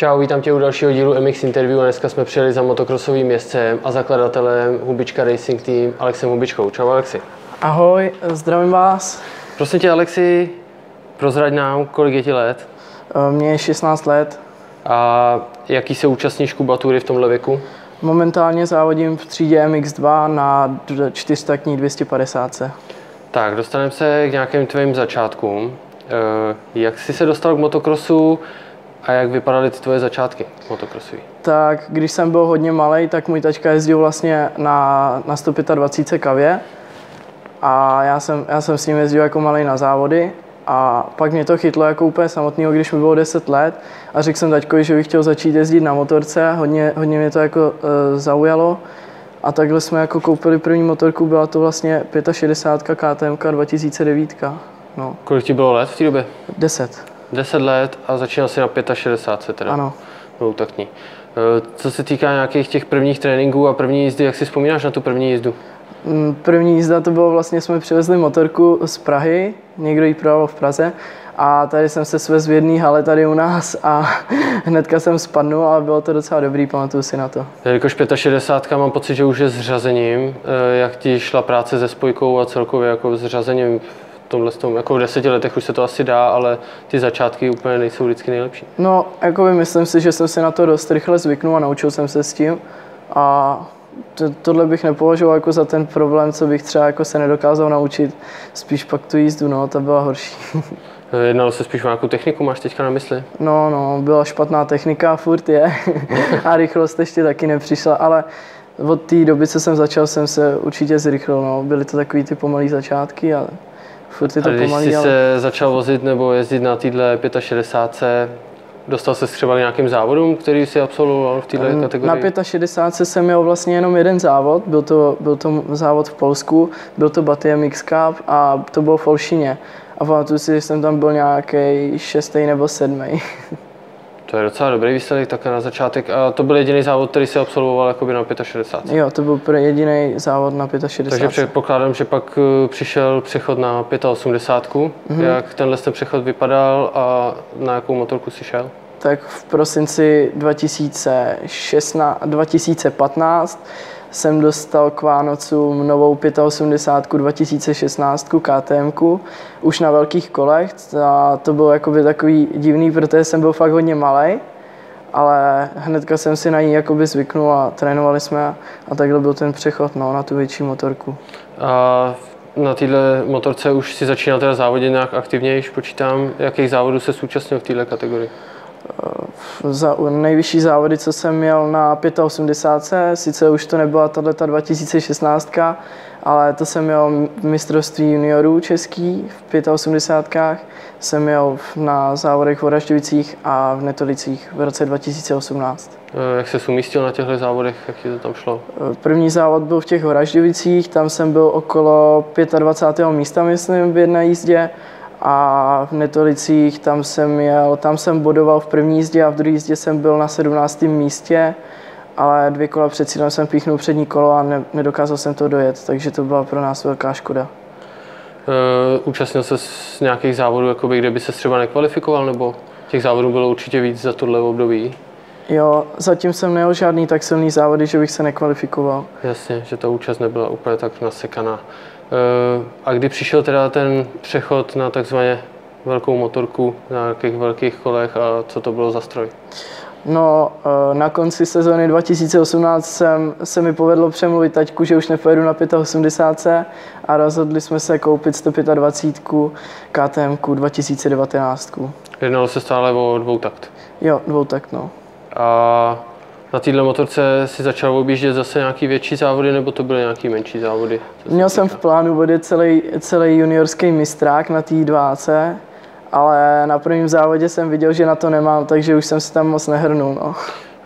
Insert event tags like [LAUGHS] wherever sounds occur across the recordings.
Čau, vítám tě u dalšího dílu MX Interview a dneska jsme přijeli za motokrosovým městcem a zakladatelem Hubička Racing Team Alexem Hubičkou. Čau Alexi. Ahoj, zdravím vás. Prosím tě Alexi, prozrať nám, kolik je ti let Eh, Mně je 16 let. a jaký se účastníš kubatury v tomhle věku? Momentálně závodím v třídě MX2 na čtyřtakní 250. Tak, dostaneme se k nějakým tvým začátkům. Eh, Jak jsi se dostal k motokrosu a jak vypadaly ty tvoje začátky motokrosový? Tak když jsem byl hodně malý, tak můj tačka jezdil vlastně na, na 125 kavě. A já jsem, já jsem s ním jezdil jako malý na závody. A pak mě to chytlo jako úplně samotného, když mi bylo 10 let. A řekl jsem taťkovi, že bych chtěl začít jezdit na motorce, hodně, hodně mě to jako uh, zaujalo. A takhle jsme jako koupili první motorku, byla to vlastně 65 KTM 2009. No, Kolik ti bylo let v té době? 10, 10 let a začínal jsi na 65 teda. ano. Dvoutaktní. Eh, Co se týká nějakých těch prvních tréninků a první jízdy, jak si vzpomínáš na tu první jízdu? Mm, První jízda to bylo vlastně, jsme přivezli motorku z Prahy, někdo ji prodával v Praze a tady jsem se svez v jedné hale tady u nás a [LAUGHS] hnedka jsem spadnul a bylo to docela dobrý, pamatuju si na to. Jelikož 65 mám pocit, že už je s řazením. Eh, Jak ti šla práce se spojkou a celkově jako s řazením tomhle tom, jako v deseti letech už se to asi dá, ale ty začátky úplně nejsou vždycky nejlepší. No, jakoby myslím si, že jsem si na to dost rychle zvyknul a naučil jsem se s tím a to, tohle bych nepovažoval jako za ten problém, co bych třeba jako se nedokázal naučit, spíš pak tu jízdu, no, ta byla horší. [LAUGHS] Eh, Jednalo se spíš o nějakou techniku, máš teďka na mysli? No, no, byla špatná technika, furt je. [LAUGHS] a rychlost ještě taky nepřišla, ale od té doby, co jsem začal, jsem se určitě zrychlil. No. Byly to takový ty pomalý začátky, ale furt je A to když pomalý, jsi ale... se začal vozit nebo jezdit na téhle 65, dostal se třeba k nějakým závodům, který jsi absolvoval v této Na kategorii? 65 jsem měl vlastně jenom jeden závod, byl to, byl to závod v Polsku, byl to Baty MX Cup a to bylo v Olšině. A pamatuju si, že jsem tam byl nějaký šestý nebo sedmý. [LAUGHS] To je docela dobrý výsledek takhle na začátek. A to byl jediný závod, který jsi absolvoval jakoby na 65. jo, to byl jediný závod na 65. Takže předpokládám, že pak eh, přišel přechod na 85. Mm-hmm. Jak tenhle ten přechod vypadal a na jakou motorku si šel? Tak v prosinci 2016, 2015 jsem dostal k Vánocům novou 85 2016 KTM, už na velkých kolech a to bylo jakoby takový divný, protože jsem byl fakt hodně malý, ale hnedka jsem si na ní jakoby zvyknul a trénovali jsme a, takhle byl ten přechod no, na tu větší motorku. A na této motorce už si začínal teda závodit nějak aktivněji, počítám, jakých závodů se zúčastnil v této kategorii? Za nejvyšší závody, co jsem měl na 85, sice už to nebyla tato 2016, ale to jsem měl mistrovství juniorů český v 85, jsem měl na závodech v Oražďovicích a v Netolicích v roce 2018. Eh, Jak se umístil na těchto závodech, jak ti to tam šlo? První závod byl v těch Horažďovicích, tam jsem byl okolo 25. místa, myslím, v jedné jízdě a v Netolicích tam jsem jel, tam jsem bodoval v první jízdě a v druhé jízdě jsem byl na 17. místě, ale dvě kola před cílem jsem píchnul přední kolo a ne, nedokázal jsem to dojet, takže to byla pro nás velká škoda. Eh, Účastnil se z nějakých závodů, jakoby, kde by se třeba nekvalifikoval, nebo těch závodů bylo určitě víc za tohle období? Jo, zatím jsem nejel žádný tak silný závody, že bych se nekvalifikoval. Jasně, že ta účast nebyla úplně tak nasekaná. Eh, A kdy přišel teda ten přechod na takzvaně velkou motorku na nějakých velkých kolech a co to bylo za stroj? No, eh, na konci sezóny 2018 jsem, se mi povedlo přemluvit taťku, že už nepojedu na 85 a rozhodli jsme se koupit 125 KTM 2019. Jednalo se stále o dvoutakt. Jo, dvoutakt, no. A na této motorce si začal objíždět zase nějaký větší závody, nebo to byly nějaký menší závody? Měl jsem v plánu odjet celý, celý juniorský mistrák na té 2 ale na prvním závodě jsem viděl, že na to nemám, takže už jsem se tam moc nehrnul. No.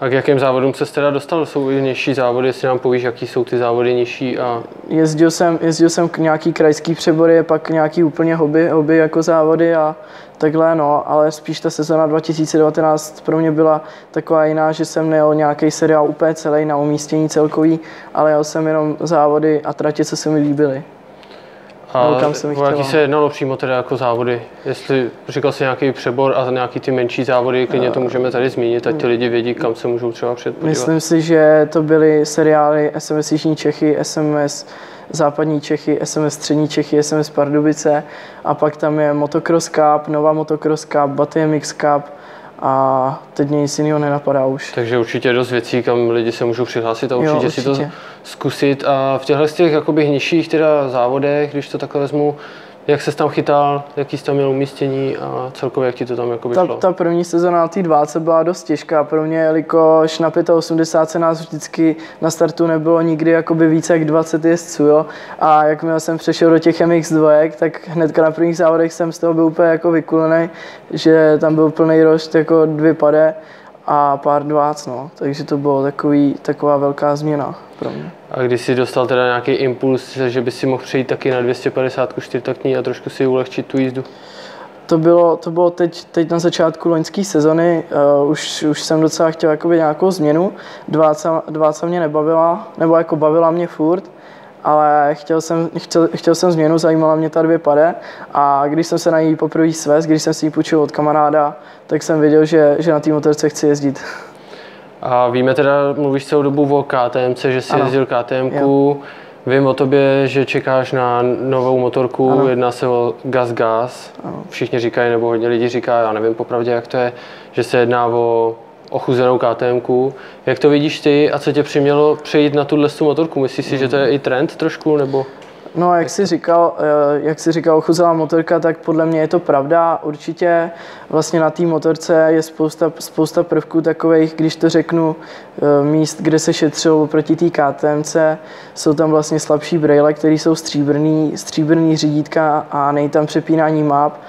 A k jakým závodům se teda dostal? Jsou i nižší závody, jestli nám povíš, jaký jsou ty závody nižší a Jezdil jsem, jezdil jsem k nějaký krajský přebory, pak nějaký úplně hobby, hobby jako závody a takhle, no, ale spíš ta sezona 2019 pro mě byla taková jiná, že jsem nejel nějaký seriál úplně celý na umístění celkový, ale jel jsem jenom závody a tratě, co se mi líbily. A nebo kam jsem o jaký se jednalo přímo teda jako závody? Jestli říkal jsi nějaký přebor a nějaký ty menší závody, klidně to můžeme tady zmínit, ať ty lidi vědí, kam se můžou třeba před podívat. Myslím si, že to byly seriály SMS Jižní Čechy, SMS Západní Čechy, SMS Střední Čechy, SMS Pardubice a pak tam je Motocross Cup, Nová Motocross Cup, BMX Cup a teď mě nic jiného nenapadá už. Takže určitě dost věcí, kam lidi se můžou přihlásit a Jo, určitě, si to určitě. zkusit. A v těchto těch jakoby nižších teda závodech, když to takhle vezmu, jak se tam chytal, jaký jsi tam měl umístění a celkově jak ti to tam jakoby Ta, šlo? ta první sezona na té dváce byla dost těžká pro mě, jelikož na 85 se nás vždycky na startu nebylo nikdy jakoby více jak 20 jezdců, jo. A jakmile jsem přešel do těch MX2, tak hnedka na prvních závodech jsem z toho byl úplně jako vykulený, že tam byl plný rošt, jako dvě pade a pár dvác, no. Takže to bylo takový, taková velká změna pro mě. A když jsi dostal teda nějaký impuls, že by si mohl přejít taky na 250 čtyřtaktní a trošku si ulehčit tu jízdu? To bylo, to bylo teď, teď na začátku loňské sezony, uh, už, už jsem docela chtěl jakoby nějakou změnu. Dváca, dváca mě nebavila, nebo jako bavila mě furt, ale chtěl jsem, chtěl, chtěl jsem změnu, zajímala mě ta dvě pade a když jsem se na ní poprvé svez, když jsem si ji půjčil od kamaráda, tak jsem věděl, že, že na té motorce chci jezdit. A víme teda, mluvíš celou dobu o KTMC, že jsi Ano. jezdil KTMku. Vím o tobě, že čekáš na novou motorku, Ano. jedná se o Gas Gas. Všichni říkají, nebo hodně lidí říká, já nevím popravdě, jak to je, že se jedná o ochuzenou KTMku. Jak to vidíš ty a co tě přimělo přejít na tuhle tu motorku? Myslíš si, že to je i trend trošku, nebo? No, jak jsi říkal, eh, jak jsi říkal, ochuzela motorka, tak podle mě je to pravda. Určitě vlastně na té motorce je spousta, spousta prvků takových, když to řeknu, eh, míst, kde se šetřilo oproti té KTMC. Jsou tam vlastně slabší brejle, které jsou stříbrný, stříbrný řídítka a nej tam přepínání map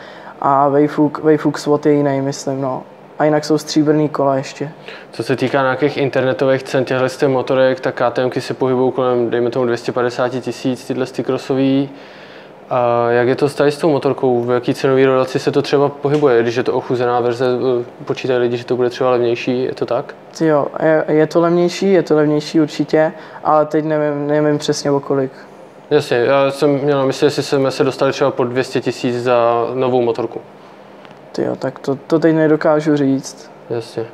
a Wayfuk, Wayfuk SWAT je jiný, myslím, no. A jinak jsou stříbrný kola ještě. Co se týká nějakých internetových cen těchto motorek, tak KTMky se pohybují kolem, dejme tomu, 250 tisíc, tyhle ty krosový. A jak je to tady s tou motorkou? V jaký cenový relaci se to třeba pohybuje? Když je to ochuzená verze, eh, počítají lidi, že to bude třeba levnější, je to tak? Jo, je, je to levnější, je to levnější určitě, ale teď nevím, nevím přesně o kolik. Jasně, já jsem měl na mysli, jestli jsme se dostali třeba po 200 tisíc za novou motorku. Tyjo, tak to, to teď nedokážu říct. Jasně.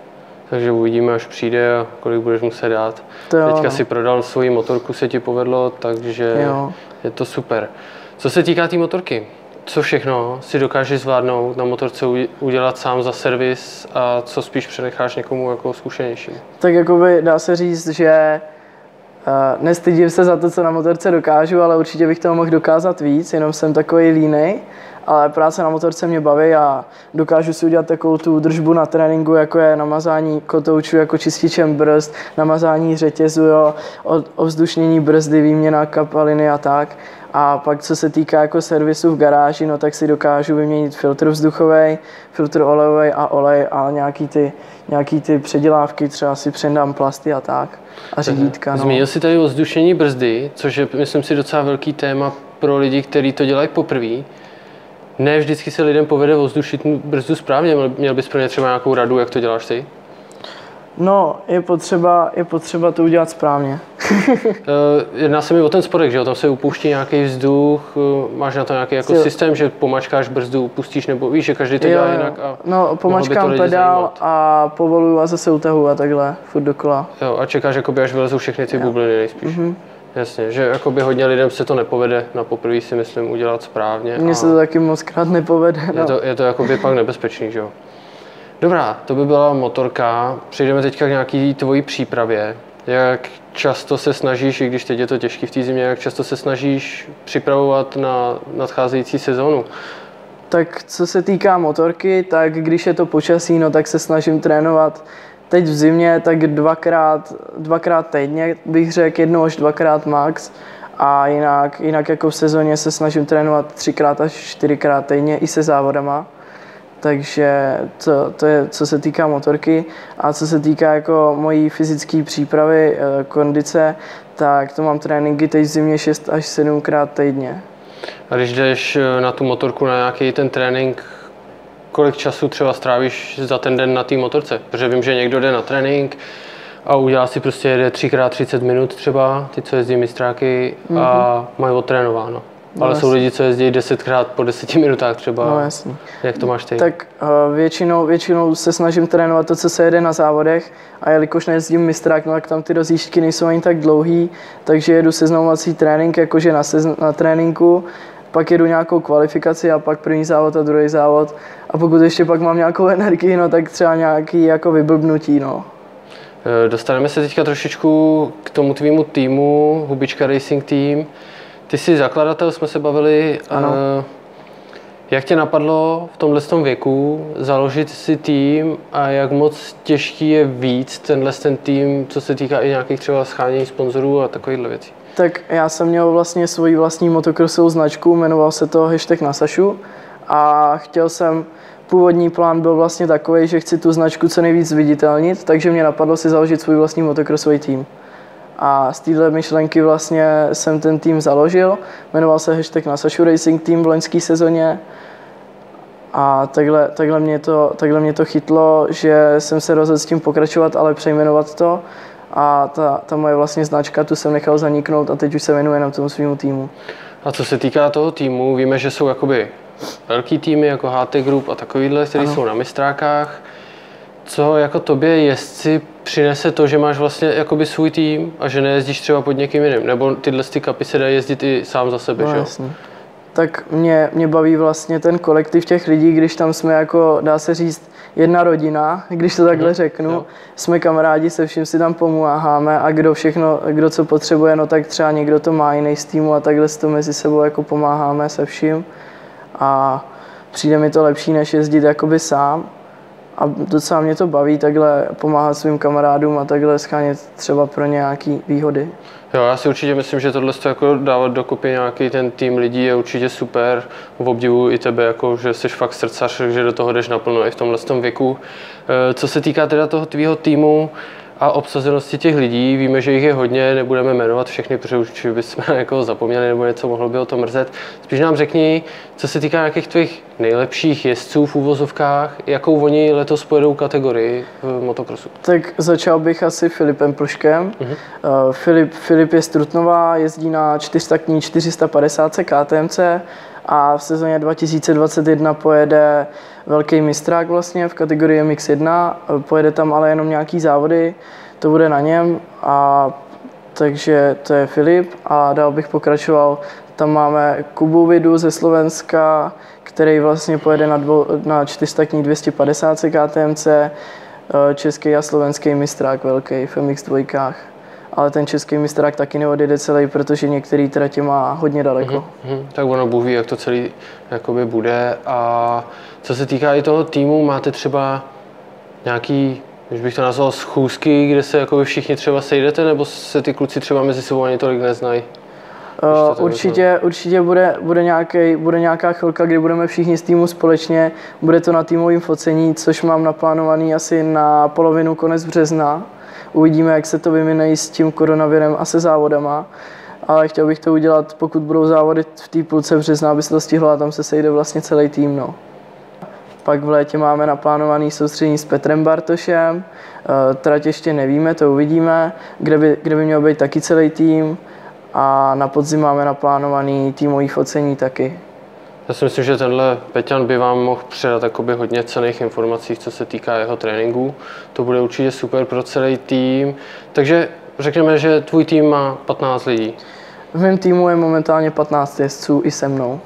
Takže uvidíme, až přijde a kolik budeš muset dát. To jo, Teďka no. si prodal svoji motorku, se ti povedlo, takže Jo. je to super. Co se týká té motorky, co všechno si dokážeš zvládnout na motorce udělat sám za servis a co spíš přenecháš někomu jako zkušenějšímu? Tak jakoby dá se říct, že nestydím se za to, co na motorce dokážu, ale určitě bych toho mohl dokázat víc, jenom jsem takový línej. Ale práce na motorce mě baví a dokážu si udělat takovou tu držbu na tréninku, jako je namazání kotoučů jako čističem brzd, namazání řetězu, jo, ovzdušnění brzdy, výměna kapaliny a tak. A pak co se týká jako servisu v garáži, no tak si dokážu vyměnit filtr vzduchový, filtr olejový a olej a nějaký ty, nějaký ty předělávky, třeba si přendám plasty a tak. A řídítka, no. Zmínil jsi tady o zdušení brzdy, což je, myslím si, docela velký téma pro lidi, kteří to dělají poprvé. Ne vždycky se lidem povede ozdušit brzdu správně. Měl- Měl bys pro ně třeba nějakou radu, jak to děláš ty? No, je potřeba, je potřeba to udělat správně. [LAUGHS] Eh, Jedná se mi o ten spodek, že jo? Tam se upouští nějaký vzduch, eh, máš na to nějaký jako Jo. systém, že pomačkáš brzdu, upustíš, nebo víš, že každý to dělá Jo, jo. jinak. A No, pomačkám pedál zajímat. a povoluju a zase utahu a takhle, furt dokola. Jo, a čekáš, jakoby, až vylezou všechny ty bubliny nejspíš. Mhm. Jasně, že jakoby hodně lidem se to nepovede na poprvé si myslím udělat správně. Mně a se to taky moc krát nepovede. je No. to, je to jakoby pak nebezpečný, že jo. Dobrá, to by byla motorka. Přejdeme teďka k nějaký tvojí přípravě. Jak často se snažíš, i když teď je to těžký v té zimě, jak často se snažíš připravovat na nadcházející sezónu? Tak co se týká motorky, tak když je to počasí, no tak se snažím trénovat teď v zimě tak dvakrát, dvakrát týdně bych řekl, jednou až dvakrát max. A jinak, jinak jako v sezóně se snažím trénovat třikrát až čtyřikrát týdně i se závodama. Takže to, to je, co se týká motorky. A co se týká jako mojí fyzické přípravy, eh, kondice, tak to mám tréninky teď zimě 6 až 7 krát týdně. A když jdeš eh, na tu motorku na nějaký ten trénink, kolik času třeba strávíš za ten den na té motorce? Protože vím, že někdo jde na trénink a udělá si prostě jede 3x30 minut třeba, ty, co jezdí mistráky a mají odtrénováno. No, ale jsou jasně. lidi, co jezdí desetkrát po deseti minutách třeba. No jasný. Jak to máš ty? Tak uh, většinou, většinou se snažím trénovat to, co se jede na závodech a jelikož nejezdím mistrák, no tak tam ty rozjížďky nejsou ani tak dlouhý, takže jedu seznamovací trénink, jakože na, sezn- na tréninku, pak jedu nějakou kvalifikaci a pak první závod a druhý závod a pokud ještě pak mám nějakou energii, no tak třeba nějaký jako vyblbnutí, no. Eh, Dostaneme se teďka trošičku k tomu tvýmu týmu, Hubička Racing Team. Ty jsi zakladatel, jsme se bavili. Ano. eh, Jak tě napadlo v tomhle tom věku založit si tým a jak moc těžký je víc tenhle ten tým, co se týká i nějakých třeba schánění sponzorů a takovýchhle věcí? Tak já jsem měl vlastně svoji vlastní motokrosovou značku, jmenoval se to hashtag na Sašu a chtěl jsem, původní plán byl vlastně takový, že chci tu značku co nejvíc viditelnit, takže mě napadlo si založit svůj vlastní motokrosový tým. A z téhle myšlenky vlastně jsem ten tým založil, jmenoval se hashtag na Sašu Racing Team v loňské sezóně a takhle, takhle, mě to, takhle mě to chytlo, že jsem se rozhodl s tím pokračovat, ale přejmenovat to. A ta, ta moje vlastně značka, tu jsem nechal zaniknout a teď už se věnuji jenom tomu svýmu týmu. A co se týká toho týmu, víme, že jsou jakoby velký týmy jako HT Group a takovýhle, který jsou na mistrákách. Co jako tobě jezdci přinese to, že máš vlastně jakoby svůj tým a že nejezdíš třeba pod někým jiným? Nebo tyhle ty kapy se dají jezdit i sám za sebe, No, že. Tak mě, mě baví vlastně ten kolektiv těch lidí, když tam jsme jako, dá se říct, jedna rodina, [LAUGHS] když to takhle řeknu. jo. Jsme kamarádi, se vším si tam pomáháme a kdo všechno, kdo co potřebuje, no tak třeba někdo to má jiný z týmu a takhle si to mezi sebou jako pomáháme se vším. A přijde mi to lepší, než jezdit jakoby sám. A docela mě to baví takhle pomáhat svým kamarádům a takhle schánět třeba pro nějaký výhody. Jo, já si určitě myslím, že tohle to jako dávat dokupy nějaký ten tým lidí je určitě super. Obdivuji i tebe, jako, že jsi fakt srdcař, že do toho jdeš naplno i v tomhle tom věku. Eh, Co se týká teda toho tvýho týmu a obsazenosti těch lidí, víme, že jich je hodně, nebudeme jmenovat všechny, protože už bychom [LAUGHS] jako zapomněli nebo něco mohlo by o to mrzet. Spíš nám řekni, co se týká nějakých tvých nejlepších jezdců v úvozovkách, jakou oni letos pojedou kategorii v motokrosu. Tak začal bych asi Filipem Plškem. Uh, Filip, Filip je z Trutnova, jezdí na čtyřtaktní 450 KTMC a v sezóně 2021 pojede velký mistrák vlastně v kategorii MX1. Eh, Pojede tam ale jenom nějaký závody, to bude na něm a takže to je Filip a dál bych pokračoval. Tam máme Kubu Vidu ze Slovenska, který vlastně pojede na, dvou, na 400 250 KTMC, český a slovenský mistrák velký v MX2. Ale ten český mistrák taky neodjede celý, protože některý tratě má hodně daleko. Mhm, tak ono Bůh ví, jak to celý jakoby bude. A co se týká i toho týmu, máte třeba nějaký, když bych to nazval, schůzky, kde se jakoby všichni třeba sejdete, nebo se ty kluci třeba mezi sebou ani tolik neznají? Uh, určitě, určitě bude, bude, nějaký, bude nějaká chvilka, kdy budeme všichni z týmu společně. Bude to na týmovém focení, což mám naplánovaný asi na polovinu konec března. Uvidíme, jak se to vymine s tím koronavirem a se závodama. Ale chtěl bych to udělat, pokud budou závody v té půlce března, aby se to stihlo a tam se sejde vlastně celý tým. No. Pak v létě máme naplánovaný soustředění s Petrem Bartošem. Eh, Trať ještě nevíme, to uvidíme, kde by, kde by měl být taky celý tým. A na podzim máme naplánovaný týmový focení taky. Já si myslím, že tenhle Peťan by vám mohl předat jakoby hodně cených informací, co se týká jeho tréninku. To bude určitě super pro celý tým. Takže řekněme, že tvůj tým má 15 lidí. V mém týmu je momentálně 15 jezdců i se mnou.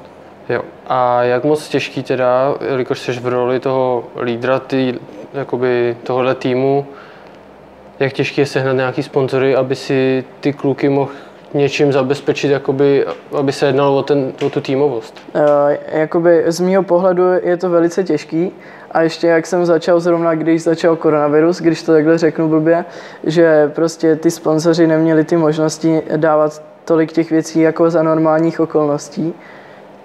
Jo. A jak moc těžký teda, jelikož jsi v roli toho lídra ty, jakoby tohohle týmu, jak těžký je sehnat nějaký sponzory, aby si ty kluky mohl něčím zabezpečit, jakoby, aby se jednalo o, ten, o tu týmovost. E, jakoby z mýho pohledu je to velice těžký a ještě jak jsem začal zrovna, když začal koronavirus, když to takhle řeknu blbě, že prostě ty sponzoři neměli ty možnosti dávat tolik těch věcí jako za normálních okolností.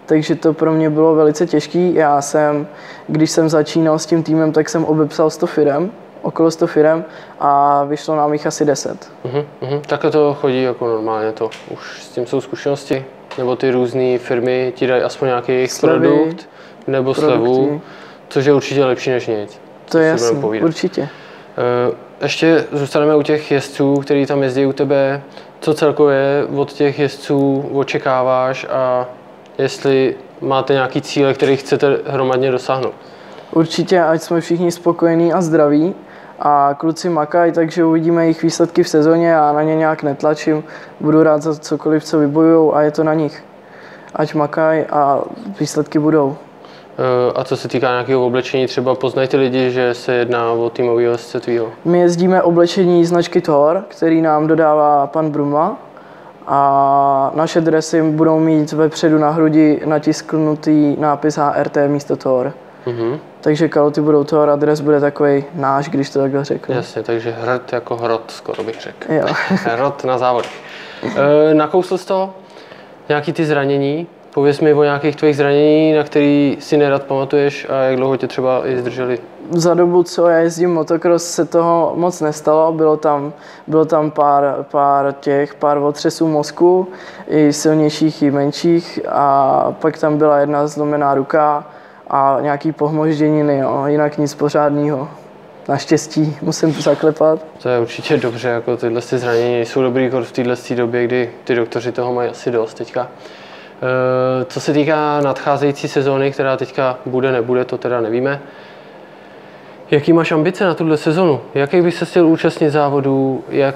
Takže to pro mě bylo velice těžký. Já jsem, když jsem začínal s tím týmem, tak jsem obepsal 100 firem, okolo 100 firem a vyšlo nám jich asi 10. Mhm, mhm. Takhle to chodí jako normálně to. Už s tím jsou zkušenosti? Nebo ty různé firmy ti dají aspoň nějaký jejich Slevy, produkt nebo slevu, produkty. což je určitě lepší než nic. To je jasný, určitě. Eh, Ještě zůstaneme u těch jezdců, kteří tam jezdí u tebe. Co celkově od těch jezdců očekáváš a jestli máte nějaký cíle, který chcete hromadně dosáhnout. Určitě, ať jsme všichni spokojení a zdraví a kluci makají, takže uvidíme jejich výsledky v sezóně a na ně nějak netlačím. Budu rád za cokoliv, co vybojujou a je to na nich. Ať makají a výsledky budou. Eh, A co se týká nějakého oblečení, třeba poznají ty lidi, že se jedná o týmového jezdce tvýho. My jezdíme oblečení značky Thor, který nám dodává pan Bruma a naše dresy budou mít vepředu na hrudi natisknutý nápis HRT místo Thor. Mhm. Takže kaloty budou Thor a dres bude takový náš, když to takhle řeknu. Jasně, takže hrd jako hrot, skoro bych řekl. Jo. [LAUGHS] Hrot na závodech. E, nakousl jsi to? Nějaký ty zranění? Pověz mi o nějakých tvých zranění, na který si nerad pamatuješ a jak dlouho tě třeba i zdrželi. Za dobu, co já jezdím motocross, se toho moc nestalo. Bylo tam, bylo tam pár, pár těch, pár otřesů mozku, i silnějších, i menších. A pak tam byla jedna zlomená ruka a nějaký pohmožděniny, jo. jinak nic pořádného. Naštěstí musím zaklepat. To je určitě dobře, jako tyhle ty zranění jsou dobrý v téhle době, kdy ty doktoři toho mají asi dost teďka. E, co se týká nadcházející sezóny, která teďka bude, nebude, to teda nevíme. Jaký máš ambice na tuhle sezonu? Jaký bys se chtěl účastnit závodů? Jak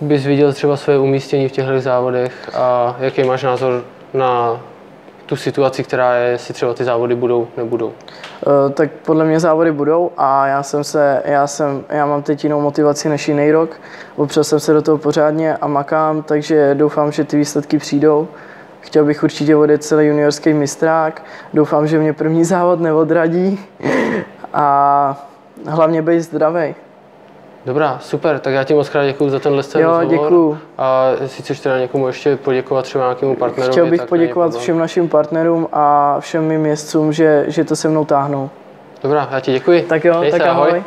bys viděl třeba své umístění v těchto závodech? A jaký máš názor na tu situaci, která je, jestli třeba ty závody budou, nebudou? Eh, tak podle mě závody budou a já jsem se, já jsem, já mám teď jinou motivaci než jiný rok. Opřel jsem se do toho pořádně a makám, takže doufám, že ty výsledky přijdou. Chtěl bych určitě odjet celý juniorský mistrák. Doufám, že mě první [LAUGHS] závod neodradí a hlavně být zdravý. Dobrá, super, tak já ti moc krát děkuji za tenhle ten Jo, rozhovor. děkuju. A jestli chceš teda někomu ještě poděkovat, třeba nějakému partnerovi, Chtěl bych tak poděkovat všem našim partnerům a všem mým jezdcům, že, že to se mnou táhnou. Dobrá, já ti děkuji. Tak jo, Měj tak se, ahoj.